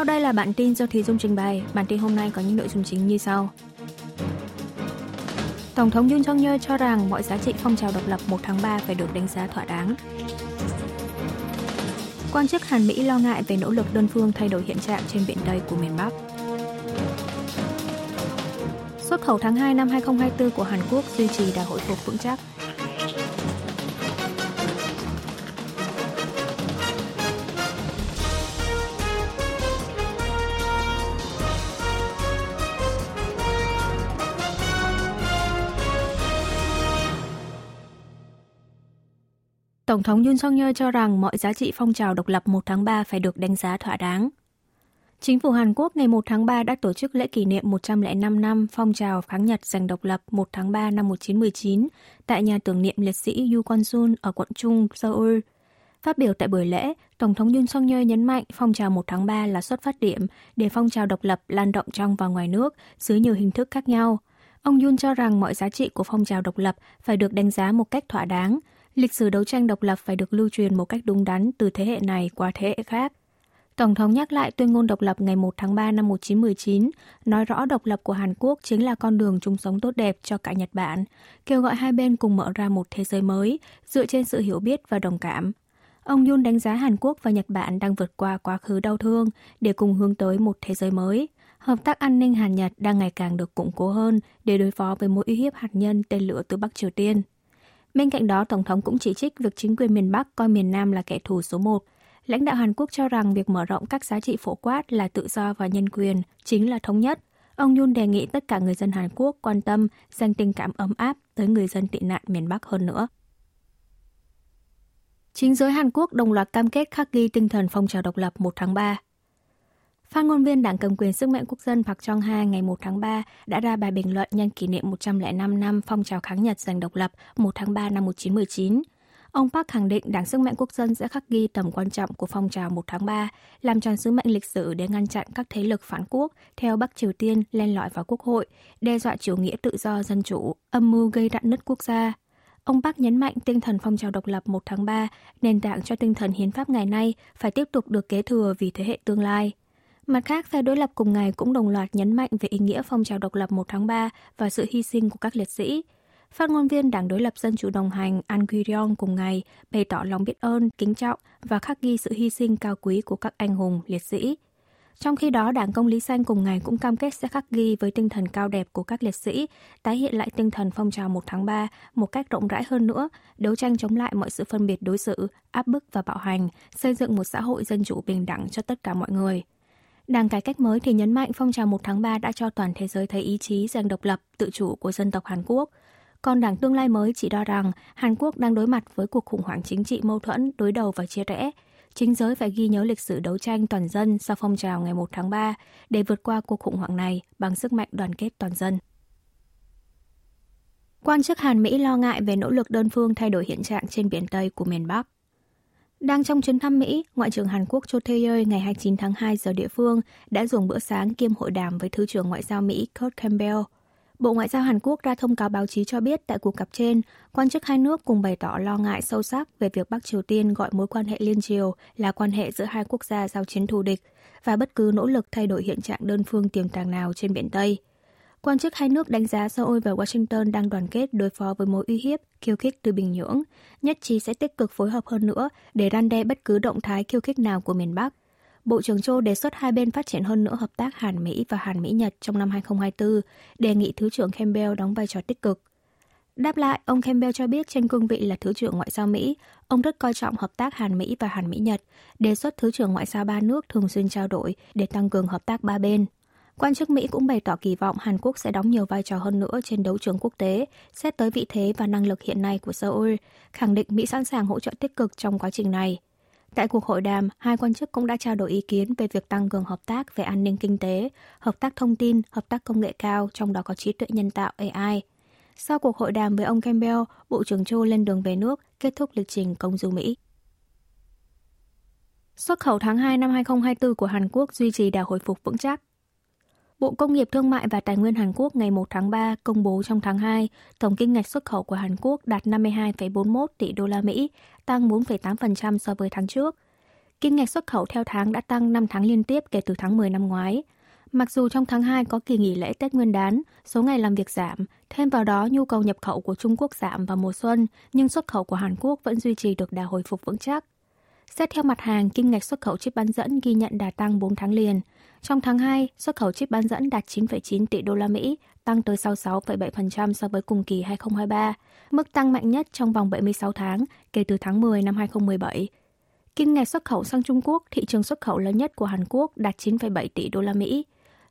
Sau đây là bản tin do thí Dung trình bày. Bản tin hôm nay có những nội dung chính như sau. Tổng thống Yoon song yeol cho rằng mọi giá trị phong trào độc lập 1 tháng 3 phải được đánh giá thỏa đáng. Quan chức Hàn Mỹ lo ngại về nỗ lực đơn phương thay đổi hiện trạng trên biển Tây của miền Bắc. Xuất khẩu tháng 2 năm 2024 của Hàn Quốc duy trì đà hồi phục vững chắc. Tổng thống Yoon song yeol cho rằng mọi giá trị phong trào độc lập 1 tháng 3 phải được đánh giá thỏa đáng. Chính phủ Hàn Quốc ngày 1 tháng 3 đã tổ chức lễ kỷ niệm 105 năm phong trào kháng Nhật giành độc lập 1 tháng 3 năm 1919 tại nhà tưởng niệm liệt sĩ Yu Kwon-sun ở quận Trung, Seoul. Phát biểu tại buổi lễ, Tổng thống Yoon song yeol nhấn mạnh phong trào 1 tháng 3 là xuất phát điểm để phong trào độc lập lan rộng trong và ngoài nước dưới nhiều hình thức khác nhau. Ông Yoon cho rằng mọi giá trị của phong trào độc lập phải được đánh giá một cách thỏa đáng, lịch sử đấu tranh độc lập phải được lưu truyền một cách đúng đắn từ thế hệ này qua thế hệ khác. Tổng thống nhắc lại tuyên ngôn độc lập ngày 1 tháng 3 năm 1919, nói rõ độc lập của Hàn Quốc chính là con đường chung sống tốt đẹp cho cả Nhật Bản, kêu gọi hai bên cùng mở ra một thế giới mới dựa trên sự hiểu biết và đồng cảm. Ông Yun đánh giá Hàn Quốc và Nhật Bản đang vượt qua quá khứ đau thương để cùng hướng tới một thế giới mới. Hợp tác an ninh Hàn Nhật đang ngày càng được củng cố hơn để đối phó với mối uy hiếp hạt nhân tên lửa từ Bắc Triều Tiên. Bên cạnh đó, Tổng thống cũng chỉ trích việc chính quyền miền Bắc coi miền Nam là kẻ thù số một. Lãnh đạo Hàn Quốc cho rằng việc mở rộng các giá trị phổ quát là tự do và nhân quyền chính là thống nhất. Ông yun đề nghị tất cả người dân Hàn Quốc quan tâm, dành tình cảm ấm áp tới người dân tị nạn miền Bắc hơn nữa. Chính giới Hàn Quốc đồng loạt cam kết khắc ghi tinh thần phong trào độc lập 1 tháng 3. Phát ngôn viên Đảng cầm quyền sức mạnh quốc dân Park Chung Ha ngày 1 tháng 3 đã ra bài bình luận nhân kỷ niệm 105 năm phong trào kháng Nhật giành độc lập 1 tháng 3 năm 1919. Ông Park khẳng định Đảng Sức mạnh Quốc dân sẽ khắc ghi tầm quan trọng của phong trào 1 tháng 3, làm tròn sứ mệnh lịch sử để ngăn chặn các thế lực phản quốc theo Bắc Triều Tiên len lỏi vào Quốc hội, đe dọa chủ nghĩa tự do dân chủ, âm mưu gây rạn nứt quốc gia. Ông Park nhấn mạnh tinh thần phong trào độc lập 1 tháng 3, nền tảng cho tinh thần hiến pháp ngày nay phải tiếp tục được kế thừa vì thế hệ tương lai. Mặt khác, phe đối lập cùng ngày cũng đồng loạt nhấn mạnh về ý nghĩa phong trào độc lập 1 tháng 3 và sự hy sinh của các liệt sĩ. Phát ngôn viên Đảng đối lập Dân chủ đồng hành An Guirion cùng ngày bày tỏ lòng biết ơn, kính trọng và khắc ghi sự hy sinh cao quý của các anh hùng, liệt sĩ. Trong khi đó, Đảng Công lý Xanh cùng ngày cũng cam kết sẽ khắc ghi với tinh thần cao đẹp của các liệt sĩ, tái hiện lại tinh thần phong trào 1 tháng 3 một cách rộng rãi hơn nữa, đấu tranh chống lại mọi sự phân biệt đối xử, áp bức và bạo hành, xây dựng một xã hội dân chủ bình đẳng cho tất cả mọi người. Đảng cải cách mới thì nhấn mạnh phong trào 1 tháng 3 đã cho toàn thế giới thấy ý chí giành độc lập, tự chủ của dân tộc Hàn Quốc. Còn đảng tương lai mới chỉ đo rằng Hàn Quốc đang đối mặt với cuộc khủng hoảng chính trị mâu thuẫn, đối đầu và chia rẽ. Chính giới phải ghi nhớ lịch sử đấu tranh toàn dân sau phong trào ngày 1 tháng 3 để vượt qua cuộc khủng hoảng này bằng sức mạnh đoàn kết toàn dân. Quan chức Hàn Mỹ lo ngại về nỗ lực đơn phương thay đổi hiện trạng trên biển Tây của miền Bắc. Đang trong chuyến thăm Mỹ, Ngoại trưởng Hàn Quốc Cho Tae-yeol ngày 29 tháng 2 giờ địa phương đã dùng bữa sáng kiêm hội đàm với Thứ trưởng Ngoại giao Mỹ Kurt Campbell. Bộ Ngoại giao Hàn Quốc ra thông cáo báo chí cho biết tại cuộc gặp trên, quan chức hai nước cùng bày tỏ lo ngại sâu sắc về việc Bắc Triều Tiên gọi mối quan hệ liên triều là quan hệ giữa hai quốc gia giao chiến thù địch và bất cứ nỗ lực thay đổi hiện trạng đơn phương tiềm tàng nào trên biển Tây – Quan chức hai nước đánh giá Seoul và Washington đang đoàn kết đối phó với mối uy hiếp khiêu khích từ Bình Nhưỡng, nhất trí sẽ tích cực phối hợp hơn nữa để răn đe bất cứ động thái khiêu khích nào của miền Bắc. Bộ trưởng Châu đề xuất hai bên phát triển hơn nữa hợp tác Hàn Mỹ và Hàn Mỹ Nhật trong năm 2024, đề nghị Thứ trưởng Campbell đóng vai trò tích cực. Đáp lại, ông Campbell cho biết trên cương vị là Thứ trưởng Ngoại giao Mỹ, ông rất coi trọng hợp tác Hàn Mỹ và Hàn Mỹ Nhật, đề xuất Thứ trưởng Ngoại giao ba nước thường xuyên trao đổi để tăng cường hợp tác ba bên. Quan chức Mỹ cũng bày tỏ kỳ vọng Hàn Quốc sẽ đóng nhiều vai trò hơn nữa trên đấu trường quốc tế, xét tới vị thế và năng lực hiện nay của Seoul, khẳng định Mỹ sẵn sàng hỗ trợ tích cực trong quá trình này. Tại cuộc hội đàm, hai quan chức cũng đã trao đổi ý kiến về việc tăng cường hợp tác về an ninh kinh tế, hợp tác thông tin, hợp tác công nghệ cao, trong đó có trí tuệ nhân tạo AI. Sau cuộc hội đàm với ông Campbell, Bộ trưởng Châu lên đường về nước, kết thúc lịch trình công du Mỹ. Xuất khẩu tháng 2 năm 2024 của Hàn Quốc duy trì đà hồi phục vững chắc. Bộ Công nghiệp Thương mại và Tài nguyên Hàn Quốc ngày 1 tháng 3 công bố trong tháng 2, tổng kinh ngạch xuất khẩu của Hàn Quốc đạt 52,41 tỷ đô la Mỹ, tăng 4,8% so với tháng trước. Kim ngạch xuất khẩu theo tháng đã tăng 5 tháng liên tiếp kể từ tháng 10 năm ngoái. Mặc dù trong tháng 2 có kỳ nghỉ lễ Tết Nguyên đán, số ngày làm việc giảm, thêm vào đó nhu cầu nhập khẩu của Trung Quốc giảm vào mùa xuân, nhưng xuất khẩu của Hàn Quốc vẫn duy trì được đà hồi phục vững chắc. Xét theo mặt hàng, kim ngạch xuất khẩu chip bán dẫn ghi nhận đà tăng 4 tháng liền. Trong tháng 2, xuất khẩu chip bán dẫn đạt 9,9 tỷ đô la Mỹ, tăng tới 66,7% so với cùng kỳ 2023, mức tăng mạnh nhất trong vòng 76 tháng kể từ tháng 10 năm 2017. Kim ngạch xuất khẩu sang Trung Quốc, thị trường xuất khẩu lớn nhất của Hàn Quốc đạt 9,7 tỷ đô la Mỹ.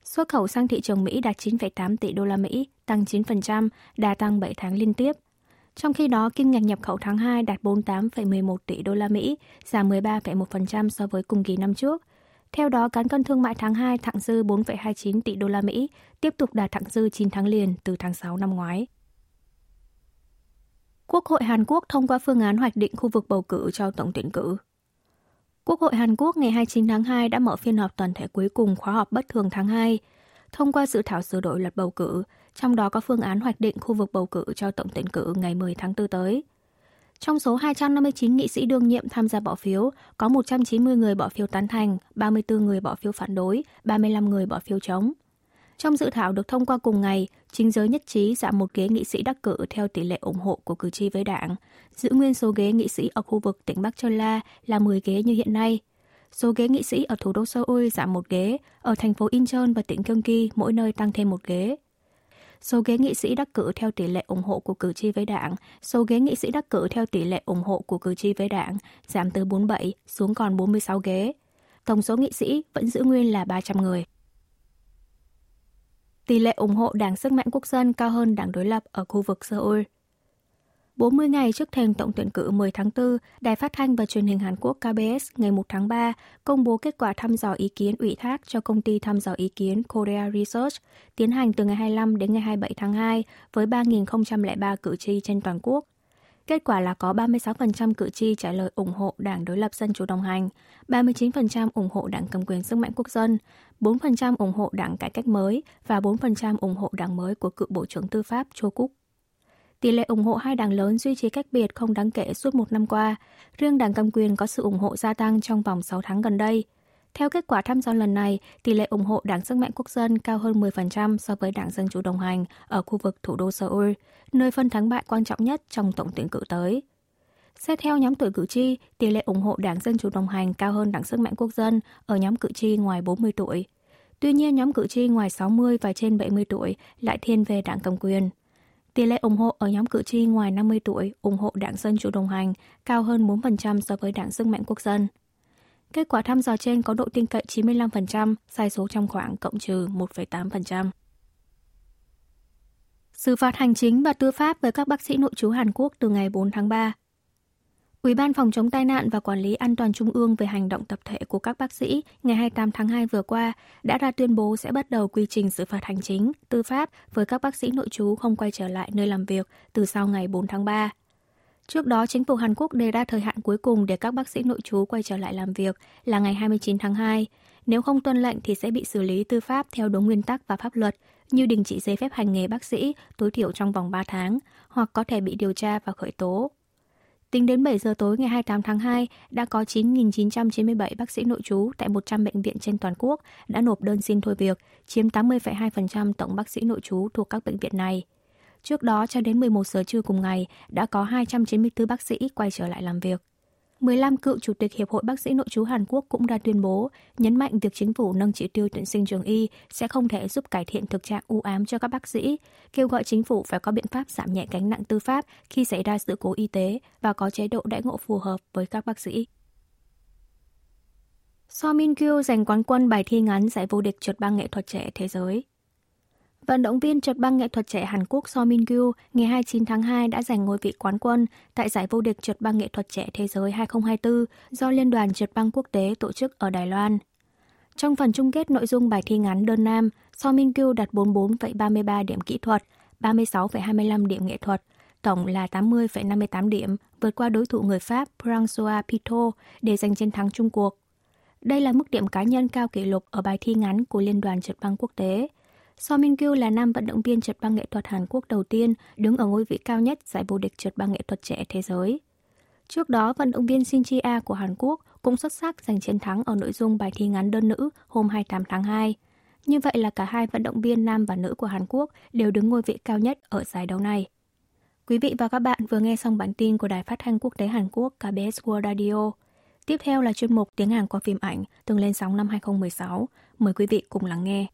Xuất khẩu sang thị trường Mỹ đạt 9,8 tỷ đô la Mỹ, tăng 9%, đà tăng 7 tháng liên tiếp. Trong khi đó, kim ngạch nhập khẩu tháng 2 đạt 48,11 tỷ đô la Mỹ, giảm 13,1% so với cùng kỳ năm trước. Theo đó, cán cân thương mại tháng 2 thặng dư 4,29 tỷ đô la Mỹ, tiếp tục đạt thặng dư 9 tháng liền từ tháng 6 năm ngoái. Quốc hội Hàn Quốc thông qua phương án hoạch định khu vực bầu cử cho tổng tuyển cử. Quốc hội Hàn Quốc ngày 29 tháng 2 đã mở phiên họp toàn thể cuối cùng khóa họp bất thường tháng 2, thông qua dự thảo sửa đổi luật bầu cử, trong đó có phương án hoạch định khu vực bầu cử cho tổng tuyển cử ngày 10 tháng 4 tới. Trong số 259 nghị sĩ đương nhiệm tham gia bỏ phiếu, có 190 người bỏ phiếu tán thành, 34 người bỏ phiếu phản đối, 35 người bỏ phiếu chống. Trong dự thảo được thông qua cùng ngày, chính giới nhất trí giảm một ghế nghị sĩ đắc cử theo tỷ lệ ủng hộ của cử tri với đảng, giữ nguyên số ghế nghị sĩ ở khu vực tỉnh Bắc Sơn La là 10 ghế như hiện nay. Số ghế nghị sĩ ở thủ đô Seoul giảm một ghế, ở thành phố Incheon và tỉnh Gyeonggi mỗi nơi tăng thêm một ghế. Số ghế nghị sĩ đắc cử theo tỷ lệ ủng hộ của cử tri với đảng, số ghế nghị sĩ đắc cử theo tỷ lệ ủng hộ của cử tri với đảng giảm từ 47 xuống còn 46 ghế. Tổng số nghị sĩ vẫn giữ nguyên là 300 người. Tỷ lệ ủng hộ Đảng Sức mạnh Quốc dân cao hơn Đảng đối lập ở khu vực Seoul. 40 ngày trước thềm tổng tuyển cử 10 tháng 4, Đài Phát thanh và Truyền hình Hàn Quốc KBS ngày 1 tháng 3 công bố kết quả thăm dò ý kiến ủy thác cho công ty thăm dò ý kiến Korea Research tiến hành từ ngày 25 đến ngày 27 tháng 2 với 3.003 cử tri trên toàn quốc. Kết quả là có 36% cử tri trả lời ủng hộ Đảng đối lập Dân chủ đồng hành, 39% ủng hộ Đảng cầm quyền sức mạnh quốc dân, 4% ủng hộ Đảng cải cách mới và 4% ủng hộ Đảng mới của cựu Bộ trưởng Tư pháp Cho Cúc. Tỷ lệ ủng hộ hai đảng lớn duy trì cách biệt không đáng kể suốt một năm qua. Riêng đảng cầm quyền có sự ủng hộ gia tăng trong vòng 6 tháng gần đây. Theo kết quả thăm dò lần này, tỷ lệ ủng hộ Đảng Sức mạnh Quốc dân cao hơn 10% so với Đảng Dân chủ đồng hành ở khu vực thủ đô Seoul, nơi phân thắng bại quan trọng nhất trong tổng tuyển cử tới. Xét theo nhóm tuổi cử tri, tỷ lệ ủng hộ Đảng Dân chủ đồng hành cao hơn Đảng Sức mạnh Quốc dân ở nhóm cử tri ngoài 40 tuổi. Tuy nhiên, nhóm cử tri ngoài 60 và trên 70 tuổi lại thiên về đảng cầm quyền. Tỷ lệ ủng hộ ở nhóm cử tri ngoài 50 tuổi ủng hộ Đảng Dân Chủ đồng hành cao hơn 4% so với Đảng Sức mạnh Quốc dân. Kết quả thăm dò trên có độ tin cậy 95%, sai số trong khoảng cộng trừ 1,8%. Xử phạt hành chính và tư pháp với các bác sĩ nội trú Hàn Quốc từ ngày 4 tháng 3. Ủy ban phòng chống tai nạn và quản lý an toàn trung ương về hành động tập thể của các bác sĩ ngày 28 tháng 2 vừa qua đã ra tuyên bố sẽ bắt đầu quy trình xử phạt hành chính, tư pháp với các bác sĩ nội trú không quay trở lại nơi làm việc từ sau ngày 4 tháng 3. Trước đó, chính phủ Hàn Quốc đề ra thời hạn cuối cùng để các bác sĩ nội trú quay trở lại làm việc là ngày 29 tháng 2. Nếu không tuân lệnh thì sẽ bị xử lý tư pháp theo đúng nguyên tắc và pháp luật, như đình chỉ giấy phép hành nghề bác sĩ tối thiểu trong vòng 3 tháng, hoặc có thể bị điều tra và khởi tố. Tính đến 7 giờ tối ngày 28 tháng 2, đã có 9.997 bác sĩ nội trú tại 100 bệnh viện trên toàn quốc đã nộp đơn xin thôi việc, chiếm 80,2% tổng bác sĩ nội trú thuộc các bệnh viện này. Trước đó, cho đến 11 giờ trưa cùng ngày, đã có 294 bác sĩ quay trở lại làm việc. 15 cựu chủ tịch Hiệp hội Bác sĩ Nội trú Hàn Quốc cũng đã tuyên bố, nhấn mạnh việc chính phủ nâng chỉ tiêu tuyển sinh trường y sẽ không thể giúp cải thiện thực trạng u ám cho các bác sĩ, kêu gọi chính phủ phải có biện pháp giảm nhẹ gánh nặng tư pháp khi xảy ra sự cố y tế và có chế độ đãi ngộ phù hợp với các bác sĩ. So Min Kyu giành quán quân bài thi ngắn giải vô địch trượt băng nghệ thuật trẻ thế giới. Vận động viên trượt băng nghệ thuật trẻ Hàn Quốc So Min Gyu ngày 29 tháng 2 đã giành ngôi vị quán quân tại giải vô địch trượt băng nghệ thuật trẻ thế giới 2024 do Liên đoàn trượt băng quốc tế tổ chức ở Đài Loan. Trong phần chung kết nội dung bài thi ngắn đơn nam, So Min Gyu đạt 44,33 điểm kỹ thuật, 36,25 điểm nghệ thuật, tổng là 80,58 điểm, vượt qua đối thủ người Pháp François Pito để giành chiến thắng chung cuộc. Đây là mức điểm cá nhân cao kỷ lục ở bài thi ngắn của Liên đoàn trượt băng quốc tế. So Min Kyu là nam vận động viên trượt băng nghệ thuật Hàn Quốc đầu tiên đứng ở ngôi vị cao nhất giải vô địch trượt băng nghệ thuật trẻ thế giới. Trước đó, vận động viên Shin Ji-a của Hàn Quốc cũng xuất sắc giành chiến thắng ở nội dung bài thi ngắn đơn nữ hôm 28 tháng 2. Như vậy là cả hai vận động viên nam và nữ của Hàn Quốc đều đứng ngôi vị cao nhất ở giải đấu này. Quý vị và các bạn vừa nghe xong bản tin của Đài Phát thanh Quốc tế Hàn Quốc KBS World Radio. Tiếp theo là chuyên mục Tiếng Hàn qua phim ảnh từng lên sóng năm 2016. Mời quý vị cùng lắng nghe.